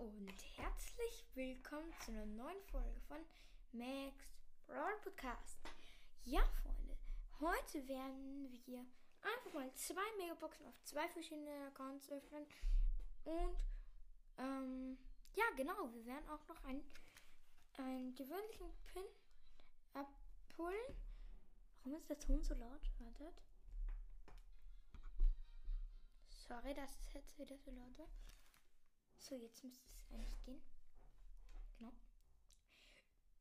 und herzlich willkommen zu einer neuen Folge von Max Brawl Podcast. Ja, Freunde, heute werden wir einfach mal zwei Megaboxen auf zwei verschiedene Accounts öffnen und ähm, ja, genau, wir werden auch noch einen, einen gewöhnlichen Pin abholen. Warum ist der Ton so laut? Wartet. Sorry, dass es jetzt wieder so laut war. So, jetzt müsste es eigentlich gehen. Genau.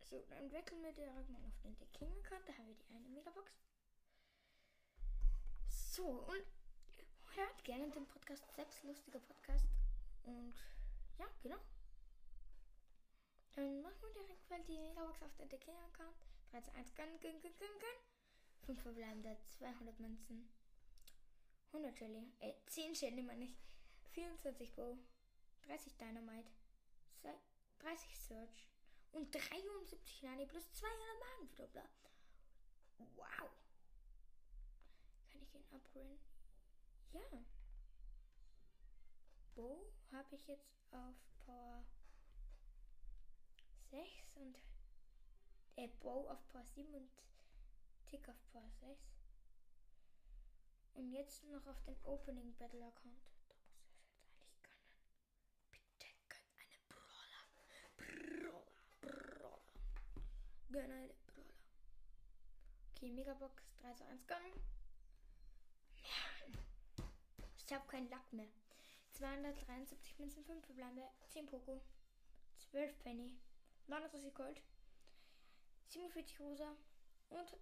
So, dann wechseln wir direkt mal auf den The King Account. Da haben wir die eine Megabox. So, und hört gerne den Podcast, selbstlustiger Podcast. Und ja, genau. Dann machen wir direkt mal die Megabox auf den The King Account. 3 zu 1, gönn, gönn, gönn, gönn, gönn. 5 verbleibende, 200 Münzen. 100 Shelly, äh, 10 Shelly meine ich. 24 Bow. 30 Dynamite, 30 Search und 73 Nani plus 200 Magenverdoppler. Wow. Kann ich ihn upgraden? Ja. Bo habe ich jetzt auf Power 6 und äh, Bow auf Power 7 und Tick auf Power 6. Und jetzt noch auf den Opening Battle Account. Gönner Brawler. Okay, Megabox 3 zu 1 Gang. Ich habe keinen Lack mehr. 273 Münzen, 5 verbleiben 10 Poco, 12 Penny, 39 Gold, 47 Rosa und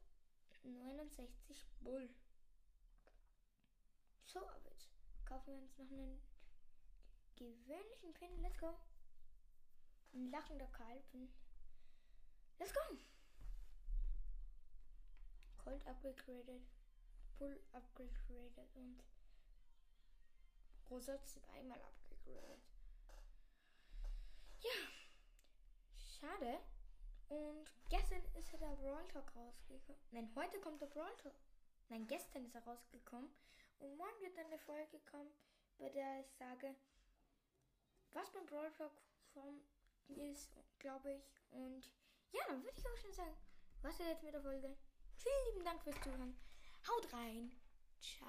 69 Bull. So, aber jetzt kaufen wir uns noch einen gewöhnlichen Pin. Let's go. Ein lachender Kalb. Let's go! Cold Upgrade created, Pull Upgrade created und Rosa zweimal upgradet. Ja, schade. Und gestern ist ja der Brawl Talk rausgekommen. Nein, heute kommt der Brawl Talk. Nein, gestern ist er rausgekommen. Und morgen wird dann eine Folge kommen, bei der ich sage, was beim Brawl Talk ist, glaube ich. Und ja, dann würde ich auch schon sagen, was ist jetzt mit der Folge? Vielen lieben Dank fürs Zuhören. Haut rein. Ciao.